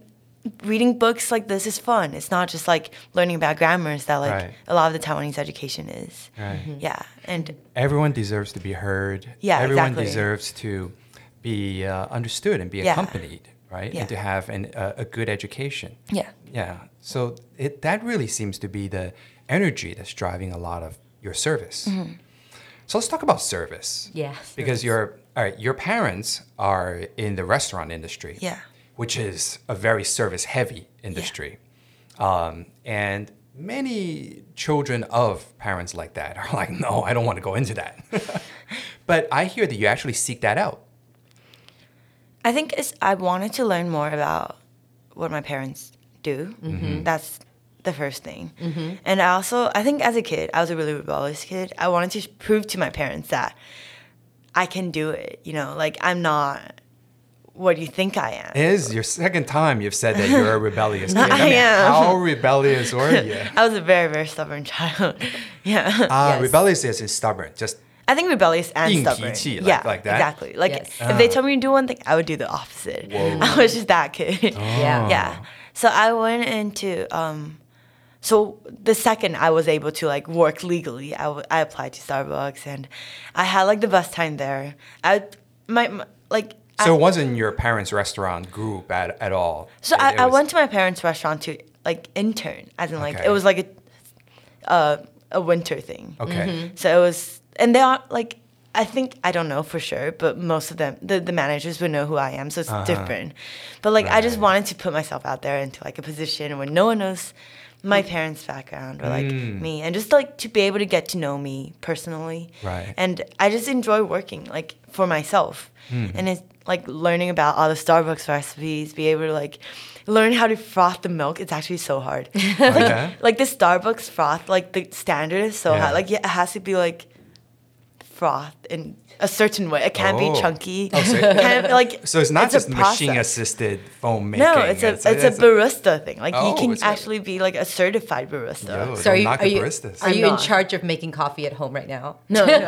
[SPEAKER 2] Reading books like this is fun. It's not just like learning about grammars that like
[SPEAKER 1] Right.
[SPEAKER 2] a lot of the Taiwanese education is.
[SPEAKER 1] Right.
[SPEAKER 2] Yeah, and
[SPEAKER 1] Everyone deserves to be heard.
[SPEAKER 2] Yeah,
[SPEAKER 1] Everyone
[SPEAKER 2] exactly.
[SPEAKER 1] deserves to be uh, understood and be
[SPEAKER 2] Yeah.
[SPEAKER 1] accompanied, right?
[SPEAKER 2] Yeah.
[SPEAKER 1] And to have an, uh, a good education.
[SPEAKER 2] yeah.
[SPEAKER 1] Yeah. So it, that really seems to be the energy that's driving a lot of your service.
[SPEAKER 2] Mm-hmm.
[SPEAKER 1] So let's talk about service.
[SPEAKER 3] Yeah,
[SPEAKER 1] Because
[SPEAKER 3] service.
[SPEAKER 1] your all right, your parents are in the restaurant industry.
[SPEAKER 2] Yeah.
[SPEAKER 1] Which is a very service heavy industry. Um, and many children of parents like that are like, no, I don't want to go into that. but I hear that you actually seek that out.
[SPEAKER 2] I think it's, I wanted to learn more about what my parents do. That's the first thing. And I also, I think as a kid, I was a really rebellious kid. I wanted to prove to my parents that I can do it. You know, like I'm not what do you think I am.
[SPEAKER 1] It is your second time you've said that you're a rebellious kid.
[SPEAKER 2] I, I
[SPEAKER 1] mean,
[SPEAKER 2] am.
[SPEAKER 1] How rebellious were you?
[SPEAKER 2] I was a very, very stubborn child. yeah.
[SPEAKER 1] Ah, uh,
[SPEAKER 3] yes.
[SPEAKER 1] rebellious is, is stubborn. Just
[SPEAKER 2] I think rebellious and stubborn.
[SPEAKER 1] Like,
[SPEAKER 2] yeah,
[SPEAKER 1] like that.
[SPEAKER 2] Exactly. Like
[SPEAKER 3] yes.
[SPEAKER 2] if they uh. told me to do one thing, I would do the opposite. Whoa. I was just that kid. Oh.
[SPEAKER 3] Yeah.
[SPEAKER 2] Yeah. So I went into um, so the second I was able to like work legally, I, w- I applied to Starbucks and I had like the best time there. I my, my like
[SPEAKER 1] so
[SPEAKER 2] I,
[SPEAKER 1] it wasn't your parents' restaurant group at, at all.
[SPEAKER 2] so
[SPEAKER 1] It-
[SPEAKER 2] I,
[SPEAKER 1] it
[SPEAKER 2] I went to my parents' restaurant to like intern, as in like
[SPEAKER 1] Okay.
[SPEAKER 2] it was like a uh, a winter thing.
[SPEAKER 1] Okay.
[SPEAKER 2] So it was, and they are like, I think I don't know for sure, but most of them, the, the managers would know who I am, so it's different. But like, I just
[SPEAKER 1] Uh-huh.
[SPEAKER 2] Wanted to put myself out there into like a position where no one knows my parents' background or like
[SPEAKER 1] Mm.
[SPEAKER 2] me, and just like to be able to get to know me personally.
[SPEAKER 1] Right.
[SPEAKER 2] And I just enjoy working like for myself,
[SPEAKER 1] Hmm.
[SPEAKER 2] and it's like learning about all the Starbucks recipes, be able to like learn how to froth the milk. It's actually so hard.
[SPEAKER 1] Okay.
[SPEAKER 2] like the Starbucks froth, like the standard is so
[SPEAKER 1] Yeah.
[SPEAKER 2] high. Like yeah, it has to be like froth in a certain way. It can
[SPEAKER 1] oh.
[SPEAKER 2] be chunky.
[SPEAKER 1] Oh, so,
[SPEAKER 2] can, like
[SPEAKER 1] so it's not
[SPEAKER 2] it's
[SPEAKER 1] just
[SPEAKER 2] machine
[SPEAKER 1] assisted foam making.
[SPEAKER 2] No, it's a it's, it's, it's a barista thing. Like
[SPEAKER 1] oh,
[SPEAKER 2] you can actually be like a certified barista.
[SPEAKER 1] Yo,
[SPEAKER 3] so are you, are you,
[SPEAKER 1] baristas.
[SPEAKER 3] are you in charge of making coffee at home right now?
[SPEAKER 2] No, no.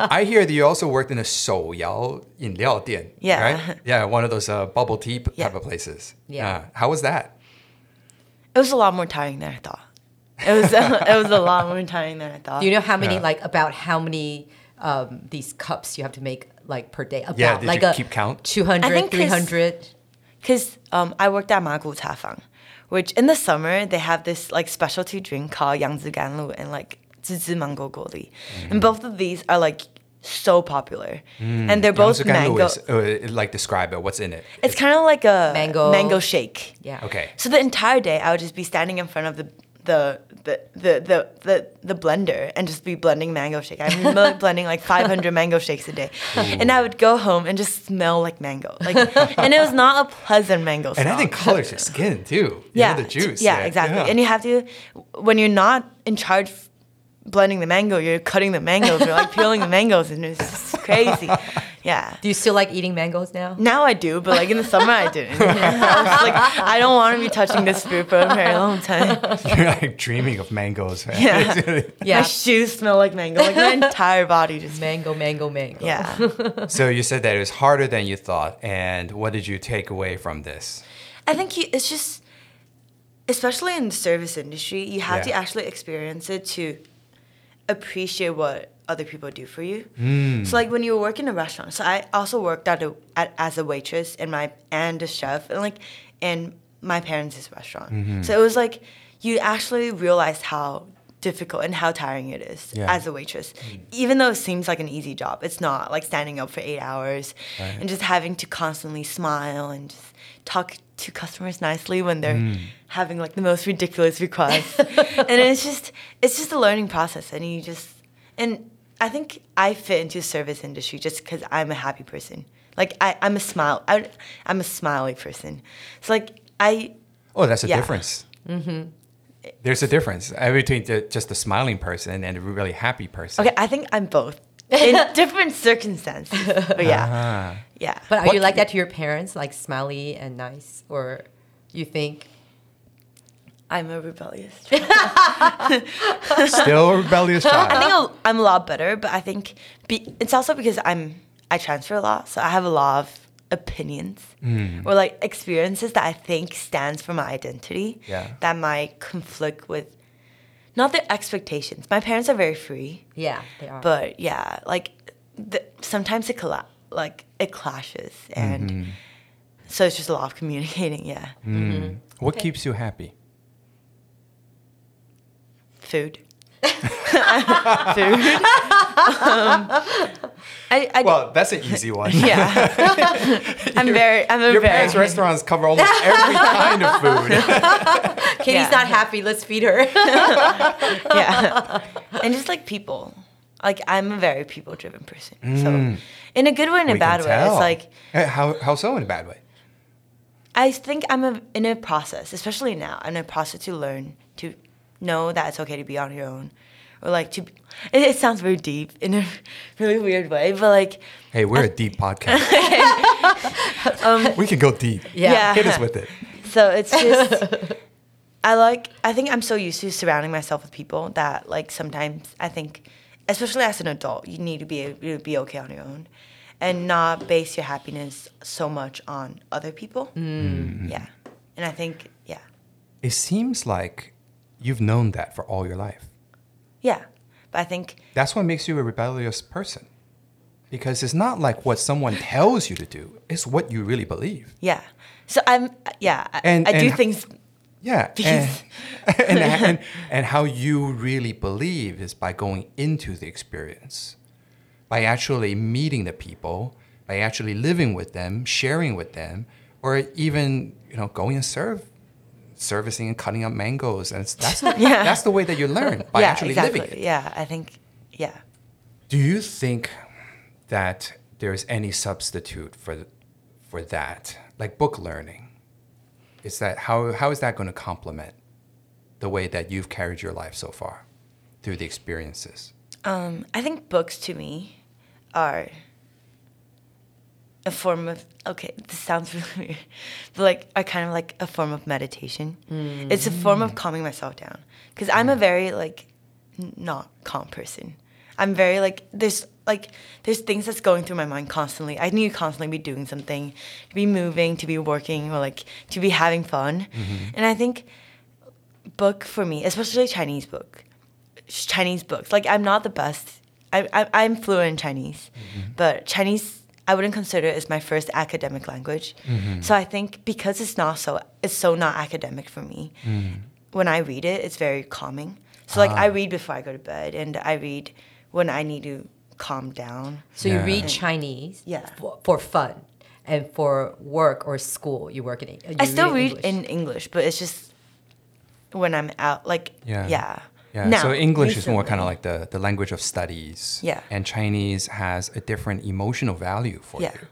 [SPEAKER 1] I hear that you also worked in a Shou Yao Yin Liao Dian.
[SPEAKER 2] Yeah.
[SPEAKER 1] Right? Yeah, one of those uh, bubble tea yeah. type of places.
[SPEAKER 3] Yeah.
[SPEAKER 1] Uh, how was that?
[SPEAKER 2] It was a lot more tiring than I thought. It was it was a lot more tiring than I thought.
[SPEAKER 3] Do you know how many,
[SPEAKER 1] Yeah.
[SPEAKER 3] like, about how many um, these cups you have to make, like, per day? About,
[SPEAKER 1] Yeah, did
[SPEAKER 3] like
[SPEAKER 1] you
[SPEAKER 3] a
[SPEAKER 1] keep count?
[SPEAKER 3] 200,
[SPEAKER 2] I think 'cause-
[SPEAKER 3] 300?
[SPEAKER 2] Because um, I worked at Magu Tafang, which in the summer they have this like specialty drink called Yangzi Ganlu and like Zizi Mango Goli.
[SPEAKER 1] Mm.
[SPEAKER 2] And both of these are like so popular. And they're both
[SPEAKER 1] Yangtze-Ganlu
[SPEAKER 2] mango.
[SPEAKER 1] is, uh, like describe it. What's in it?
[SPEAKER 2] It's kind of like a
[SPEAKER 3] Mango-
[SPEAKER 2] mango shake.
[SPEAKER 3] Yeah.
[SPEAKER 1] Okay.
[SPEAKER 2] So the entire day I would just be standing in front of the the the the the, the, the blender and just be blending mango shake. I'm blending like 500 mango shakes a day, and I would go home and just smell like mango. Like, and it was not a pleasant mango. Smell.
[SPEAKER 1] And I think colors your skin too. You
[SPEAKER 2] yeah,
[SPEAKER 1] know, the juice.
[SPEAKER 2] Yeah, exactly.
[SPEAKER 1] Yeah.
[SPEAKER 2] And you have to when you're not in charge of blending the mango, you're cutting the mangoes you're like peeling the mangoes, and it's just crazy. Yeah.
[SPEAKER 3] Do you still like eating mangoes now?
[SPEAKER 2] Now I do, but like in the summer I didn't. I was like, I don't want to be touching this fruit for a very long time.
[SPEAKER 1] You're like dreaming of mangoes. man.
[SPEAKER 2] Yeah.
[SPEAKER 3] Yeah.
[SPEAKER 2] My shoes smell like mango. Like my entire body just.
[SPEAKER 3] Mango, mango, mango.
[SPEAKER 2] Yeah.
[SPEAKER 1] so you said that it was harder than you thought. And what did you take away from this?
[SPEAKER 2] I think you, it's just, especially in the service industry, you have to actually experience it to appreciate what other people do for you.
[SPEAKER 1] Hmm.
[SPEAKER 2] So like when you work in a restaurant, so I also worked at a at, as a waitress and my and a chef and like in my parents' restaurant.
[SPEAKER 1] Mm-hmm.
[SPEAKER 2] So it was like you actually realize how difficult and how tiring it is
[SPEAKER 1] Yeah.
[SPEAKER 2] as a waitress. Even though it seems like an easy job, it's not like standing up for eight hours
[SPEAKER 1] Right.
[SPEAKER 2] and just having to constantly smile and just talk to customers nicely when they're
[SPEAKER 1] Mm.
[SPEAKER 2] having like the most ridiculous requests. and it's just it's just a learning process and you just and I think I fit into the service industry just because I'm a happy person. Like I, I'm a smile. I, I'm a smiley person. So like I
[SPEAKER 1] Oh, that's a
[SPEAKER 2] Yeah.
[SPEAKER 1] difference. Mm-hmm. There's a difference uh, between the, just a smiling person and a really happy person.
[SPEAKER 2] okay. I think I'm both in different circumstances. But yeah,
[SPEAKER 1] Ah.
[SPEAKER 2] yeah.
[SPEAKER 3] But are
[SPEAKER 1] What-
[SPEAKER 3] you like that to your parents, like smiley and nice? Or you think,
[SPEAKER 2] I'm a rebellious. child.
[SPEAKER 1] Still a rebellious
[SPEAKER 2] I
[SPEAKER 1] child.
[SPEAKER 2] think I'll- I'm a lot better, but I think be, it's also because I'm I transfer a lot, so I have a lot of opinions
[SPEAKER 1] Hmm.
[SPEAKER 2] or like experiences that I think stands for my identity.
[SPEAKER 1] Yeah.
[SPEAKER 2] That might conflict with not their expectations. My parents are very free,
[SPEAKER 3] yeah, they are.
[SPEAKER 2] but yeah, like the, sometimes it colla- like it clashes, and
[SPEAKER 1] Mm-hmm.
[SPEAKER 2] so it's just a lot of communicating. Yeah,
[SPEAKER 1] What keeps you happy?
[SPEAKER 2] Food. food. um, I, I
[SPEAKER 1] Well, that's an easy one.
[SPEAKER 2] Yeah. I'm very, I'm a
[SPEAKER 1] Your
[SPEAKER 2] very.
[SPEAKER 1] parents' restaurants cover almost every kind of food.
[SPEAKER 3] Katie's
[SPEAKER 2] yeah.
[SPEAKER 3] not happy. Let's feed her.
[SPEAKER 2] yeah. And just like people. Like, I'm a very people driven person. So, in a good way and a
[SPEAKER 1] We
[SPEAKER 2] bad way, it's like,
[SPEAKER 1] Eh, how how so in a bad way?
[SPEAKER 2] I think I'm a, in a process, especially now, I'm in a process to learn to know that it's okay to be on your own or like to. It, it sounds very deep in a really weird way, but like
[SPEAKER 1] Hey, we're a deep podcast. Um, we can go deep.
[SPEAKER 3] Yeah.
[SPEAKER 2] Yeah.
[SPEAKER 1] Hit us with it.
[SPEAKER 2] So it's just I like I think I'm so used to surrounding myself with people that like sometimes I think especially as an adult you need to be able to be okay on your own and not base your happiness so much on other people. Mm. Yeah. And I think yeah.
[SPEAKER 1] It seems like you've known that for all your life.
[SPEAKER 2] Yeah. But I think
[SPEAKER 1] That's what makes you a rebellious person. Because it's not like what someone tells you to do, it's what you really believe.
[SPEAKER 2] yeah. So I'm yeah,
[SPEAKER 1] And-
[SPEAKER 2] I do
[SPEAKER 1] and-
[SPEAKER 2] things
[SPEAKER 1] Yeah. And, and, and, and how you really believe is by going into the experience, by actually meeting the people, by actually living with them, sharing with them, or even you know going and serve, servicing and cutting up mangoes. And it's, that's, the,
[SPEAKER 2] Yeah.
[SPEAKER 1] that's the way that you learn, by
[SPEAKER 2] yeah,
[SPEAKER 1] actually
[SPEAKER 2] exactly.
[SPEAKER 1] living it.
[SPEAKER 2] Yeah, I think yeah.
[SPEAKER 1] Do you think that there's any substitute for for that, like book learning? Is that how how is that going to complement the way that you've carried your life so far through the experiences?
[SPEAKER 2] Um, I think books to me are a form of okay. This sounds really weird, but like are kind of like a form of meditation. It's a form of mm. calming myself down because I'm a very like not calm person. I'm very like there's like there's things that's going through my mind constantly. I need to constantly be doing something, to be moving, to be working, or like to be having fun. Mm-hmm. And I think book for me, especially Chinese book, Chinese books. Like I'm not the best. I, I I'm fluent in Chinese, mm-hmm. but Chinese I wouldn't consider it as my first academic language. Mm-hmm. So I think because it's not so it's so not academic for me. Mm. When I read it, it's very calming. So like I ah. read before I go to bed, and I read when I need to calm down.
[SPEAKER 3] So you
[SPEAKER 1] Yeah.
[SPEAKER 3] read Chinese
[SPEAKER 2] Yeah.
[SPEAKER 3] for, for fun and for work or school you work in. you
[SPEAKER 2] I still read
[SPEAKER 3] English.
[SPEAKER 2] in English, but it's just when I'm out. Like
[SPEAKER 1] Yeah.
[SPEAKER 2] yeah,
[SPEAKER 1] yeah.
[SPEAKER 2] Now,
[SPEAKER 1] so English recently. is more kind of like the, the language of studies.
[SPEAKER 2] Yeah.
[SPEAKER 1] And Chinese has a different emotional value for
[SPEAKER 2] yeah.
[SPEAKER 1] you.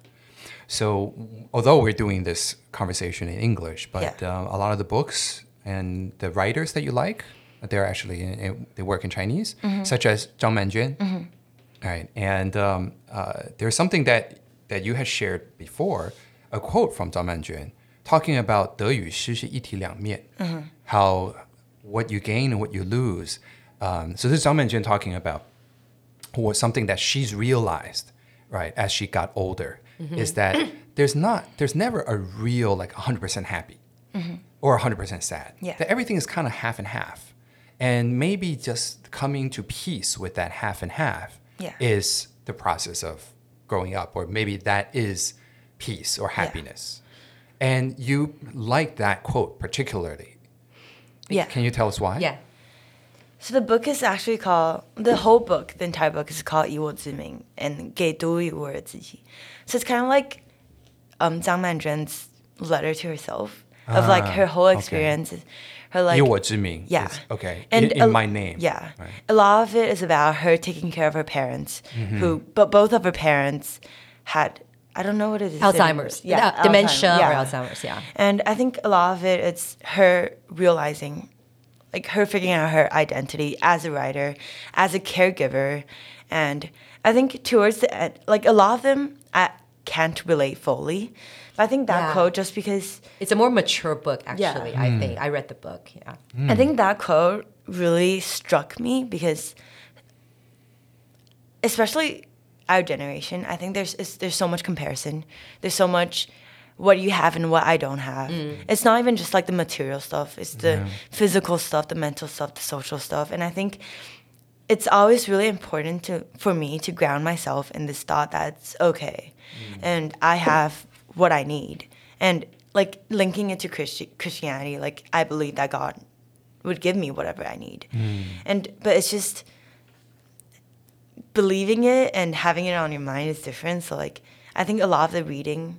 [SPEAKER 1] So although we're doing this conversation in English, but
[SPEAKER 2] yeah.
[SPEAKER 1] Uh, a lot of the books and the writers that you like, they're actually in, in, they work in Chinese,
[SPEAKER 2] mm -hmm.
[SPEAKER 1] such as Zhang Manjuan. Mm -hmm. Right. And um, uh, there's something that that you had shared before, a quote from Zhang Manjuan talking about 得与失是一体两面, mm -hmm. how what you gain and what you lose. Um, so this is Zhang Manjuan talking about was something that she's realized, right, as she got older, is that there's not, there's never a real like 100% happy or 100% sad.
[SPEAKER 2] Yeah.
[SPEAKER 1] That everything is kind of half and half. And maybe just coming to peace with that half and half
[SPEAKER 2] Yeah.
[SPEAKER 1] is the process of growing up, or maybe that is peace or happiness. And you like that quote particularly.
[SPEAKER 2] Yeah.
[SPEAKER 1] Can you tell us why?
[SPEAKER 3] Yeah.
[SPEAKER 2] So the book is actually called the whole book, the entire book is called 以我之名 and 给独一无二的自己. So it's kind of like um, Zhang Manjuan's letter to herself of
[SPEAKER 1] ah, like
[SPEAKER 2] her whole experience, okay. her like
[SPEAKER 1] 以我之名.
[SPEAKER 2] Yeah.
[SPEAKER 1] Is, okay.
[SPEAKER 2] And
[SPEAKER 1] in, in
[SPEAKER 2] a,
[SPEAKER 1] my name.
[SPEAKER 2] Yeah.
[SPEAKER 1] Right.
[SPEAKER 2] A lot of it is about her taking care of her parents,
[SPEAKER 1] mm -hmm.
[SPEAKER 2] who mm-hmm. but both of her parents had I don't know what it is.
[SPEAKER 3] Alzheimer's.
[SPEAKER 2] English. yeah,
[SPEAKER 3] Uh, dementia
[SPEAKER 2] Alzheimer's,
[SPEAKER 3] or
[SPEAKER 2] yeah.
[SPEAKER 3] Alzheimer's, yeah.
[SPEAKER 2] And I think a lot of it, it's her realizing, like her figuring out her identity as a writer, as a caregiver. And I think towards the end, like a lot of them, I can't relate fully. But I think that
[SPEAKER 3] Yeah.
[SPEAKER 2] quote, just because
[SPEAKER 3] It's a more mature book,
[SPEAKER 2] Yeah.
[SPEAKER 3] actually, I think. I read the book, yeah.
[SPEAKER 2] I think that quote really struck me because, especially our generation, I think there's is, there's so much comparison. There's so much what you have and what I don't have. Mm. It's not even just like the material stuff. It's the physical stuff, the mental stuff, the social stuff, and I think it's always really important to for me to ground myself in this thought that it's okay, mm. and I have what I need, and like linking it to Christi- Christianity, like I believe that God would give me whatever I need, mm. and but it's just believing it and having it on your mind is different. So like I think a lot of the reading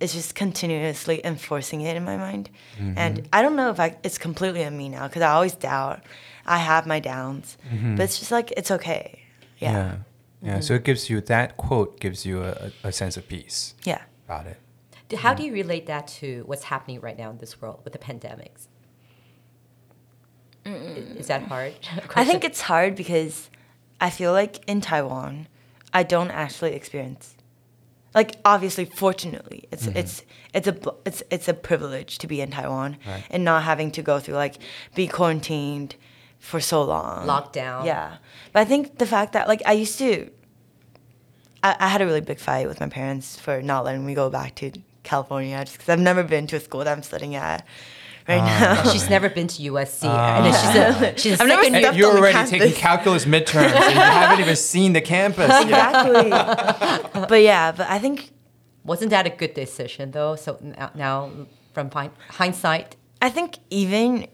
[SPEAKER 2] is just continuously enforcing it in my mind, mm-hmm. and I don't know if I, it's completely on me now because I always doubt. I have my downs, mm-hmm. but it's just like it's okay. Yeah,
[SPEAKER 1] Yeah. Yeah. Mm-hmm. So it gives you that quote gives you a, a sense of peace.
[SPEAKER 2] yeah.
[SPEAKER 1] Got it.
[SPEAKER 3] Do- How do you relate that to what's happening right now in this world with the pandemics? I- Is that hard?
[SPEAKER 2] I think it's hard because I feel like in Taiwan, I don't actually experience. Like obviously, fortunately, it's mm-hmm. it's it's a it's it's a privilege to be in Taiwan
[SPEAKER 1] Right.
[SPEAKER 2] and not having to go through like be quarantined for so long,
[SPEAKER 3] Lockdown.
[SPEAKER 2] Yeah, but I think the fact that like I used to, I, I had a really big fight with my parents for not letting me go back to California just because I've never been to a school that I'm studying at right oh, now.
[SPEAKER 3] She's never been to USC, and oh. then she's a she's a
[SPEAKER 2] I've never
[SPEAKER 3] second
[SPEAKER 2] stepped
[SPEAKER 1] And you're already
[SPEAKER 2] campus.
[SPEAKER 1] taking calculus midterms and you haven't even seen the campus yet.
[SPEAKER 2] exactly. but yeah, but I think
[SPEAKER 3] Wasn't that a good decision though? So now, now from hindsight,
[SPEAKER 2] I think even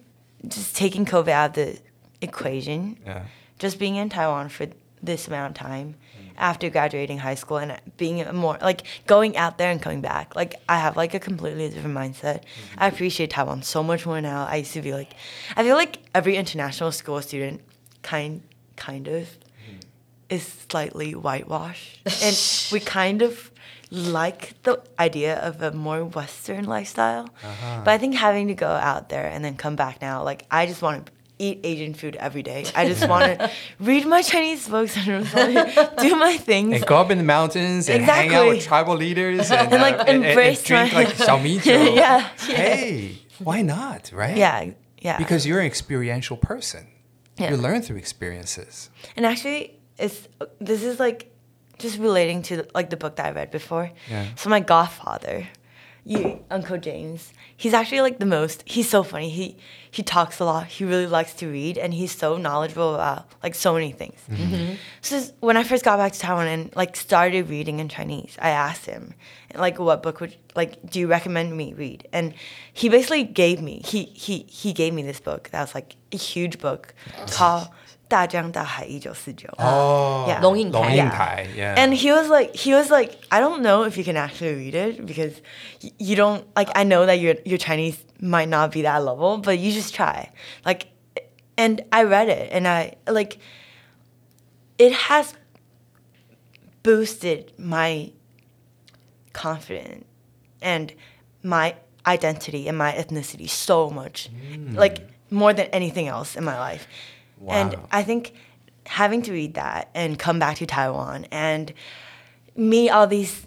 [SPEAKER 2] just taking COVID out of the equation,
[SPEAKER 1] Yeah.
[SPEAKER 2] just being in Taiwan for this amount of time mm. After graduating high school and being more like going out there and coming back, like I have like a completely different mindset. Mm-hmm. I appreciate Taiwan so much more now. I used to be like, I feel like every international school student kind kind of mm-hmm. is slightly whitewashed, and we kind of like the idea of a more Western lifestyle. Uh-huh. But I think having to go out there and then come back now, like I just want to eat Asian food every day. I just want to read my Chinese books and do my things.
[SPEAKER 1] And go up in the mountains and hang out with tribal leaders and,
[SPEAKER 2] And, like,
[SPEAKER 1] uh, and- and- and
[SPEAKER 2] embrace
[SPEAKER 1] drink
[SPEAKER 2] my-
[SPEAKER 1] like xiaomijiu.
[SPEAKER 2] Yeah.
[SPEAKER 1] Hey, why not, right?
[SPEAKER 2] yeah, yeah.
[SPEAKER 1] Because you're an experiential person.
[SPEAKER 2] Yeah.
[SPEAKER 1] You learn through experiences.
[SPEAKER 2] And actually, it's this is like just relating to like the book that I read before.
[SPEAKER 1] Yeah.
[SPEAKER 2] So my godfather, you Uncle James, he's actually like the most. He's so funny. He he talks a lot. He really likes to read, and he's so knowledgeable about like so many things. Mm-hmm. Mm-hmm. So when I first got back to Taiwan and like started reading in Chinese, I asked him like, "What book would like do you recommend me read?" And he basically gave me he he he gave me this book that was like a huge book called. 大江大海一九四九.
[SPEAKER 1] Oh,
[SPEAKER 2] Yeah.
[SPEAKER 3] 龙应台。
[SPEAKER 1] Long Yin
[SPEAKER 2] Yeah.
[SPEAKER 1] Tai, yeah.
[SPEAKER 2] And he was like, he was like, I don't know if you can actually read it because y- you don't like. I know that your your Chinese might not be that level, but you just try. Like, and I read it, and I like. It has boosted my confidence and my identity and my ethnicity so much, like more than anything else in my life. And I think having to read that and come back to Taiwan and meet all these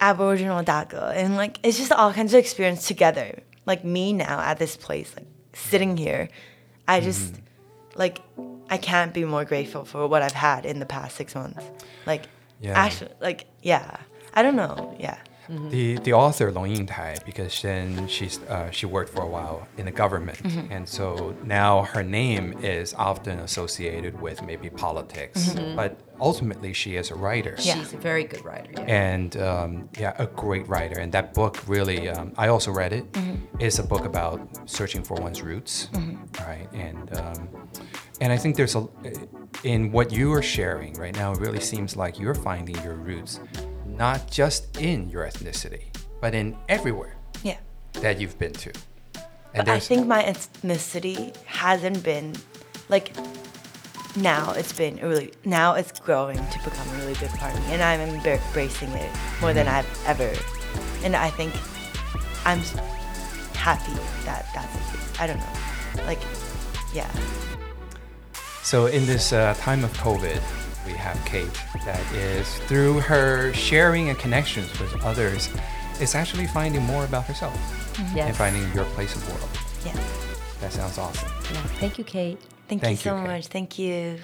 [SPEAKER 2] Aboriginal daga and like it's just all kinds of experience together. Like me now at this place, like sitting here, I just mm-hmm. like I can't be more grateful for what I've had in the past six months. Like
[SPEAKER 1] Yeah.
[SPEAKER 2] actually, like yeah, I don't know, yeah.
[SPEAKER 1] The the author Long Ying Tai, because then she's uh, she worked for a while in the government,
[SPEAKER 2] Mm-hmm.
[SPEAKER 1] and so now her name is often associated with maybe politics, but ultimately she is a writer.
[SPEAKER 2] Yeah.
[SPEAKER 3] She's a very good writer. Yeah.
[SPEAKER 1] And um, yeah, a great writer. And that book really, um, I also read it. It's a book about searching for one's roots, right? And um, and I think there's a in what you are sharing right now. It really seems like you're finding your roots, not just in your ethnicity, but in everywhere
[SPEAKER 2] Yeah.
[SPEAKER 1] that you've been to. And
[SPEAKER 2] But I think my ethnicity hasn't been like now it's been really now it's growing to become a really big part of me and I'm embracing it more than I've ever and I think I'm happy that that's the case. I don't know. Like yeah.
[SPEAKER 1] So in this uh, time of COVID, we have Kate that is through her sharing and connections with others, is actually finding more about herself mm-hmm.
[SPEAKER 3] Yes.
[SPEAKER 1] and finding your place in the world.
[SPEAKER 2] Yeah.
[SPEAKER 1] That sounds awesome.
[SPEAKER 3] Yeah. Thank you, Kate.
[SPEAKER 2] Thank,
[SPEAKER 1] Thank
[SPEAKER 2] you
[SPEAKER 1] you,
[SPEAKER 2] so
[SPEAKER 1] Kate.
[SPEAKER 2] much. Thank you.